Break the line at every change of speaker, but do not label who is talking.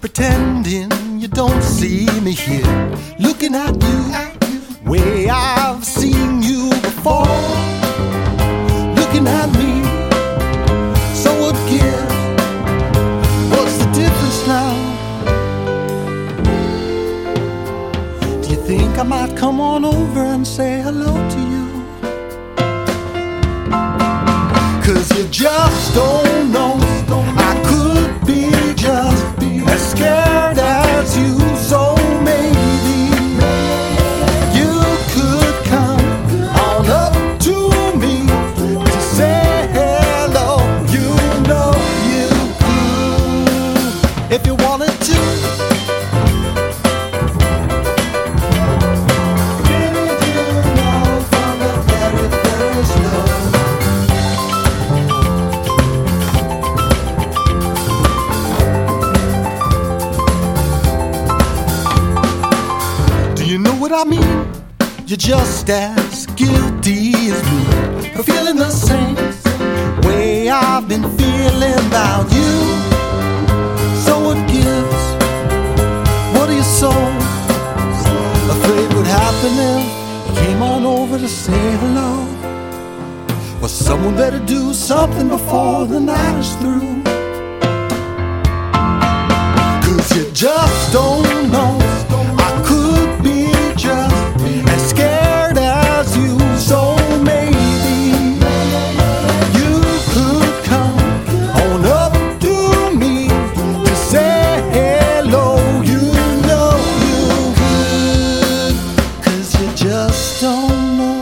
pretending you don't see me here. Looking at you, way I've seen you before. Looking at me, so gives? What's the difference now? Do you think I might come on over and say hello to you? Cause you just don't if you wanted to. You know what I mean? You're just as guilty as happen came on over to say hello? Well, someone better do something before the night is through. Cause you just don't know just don't know.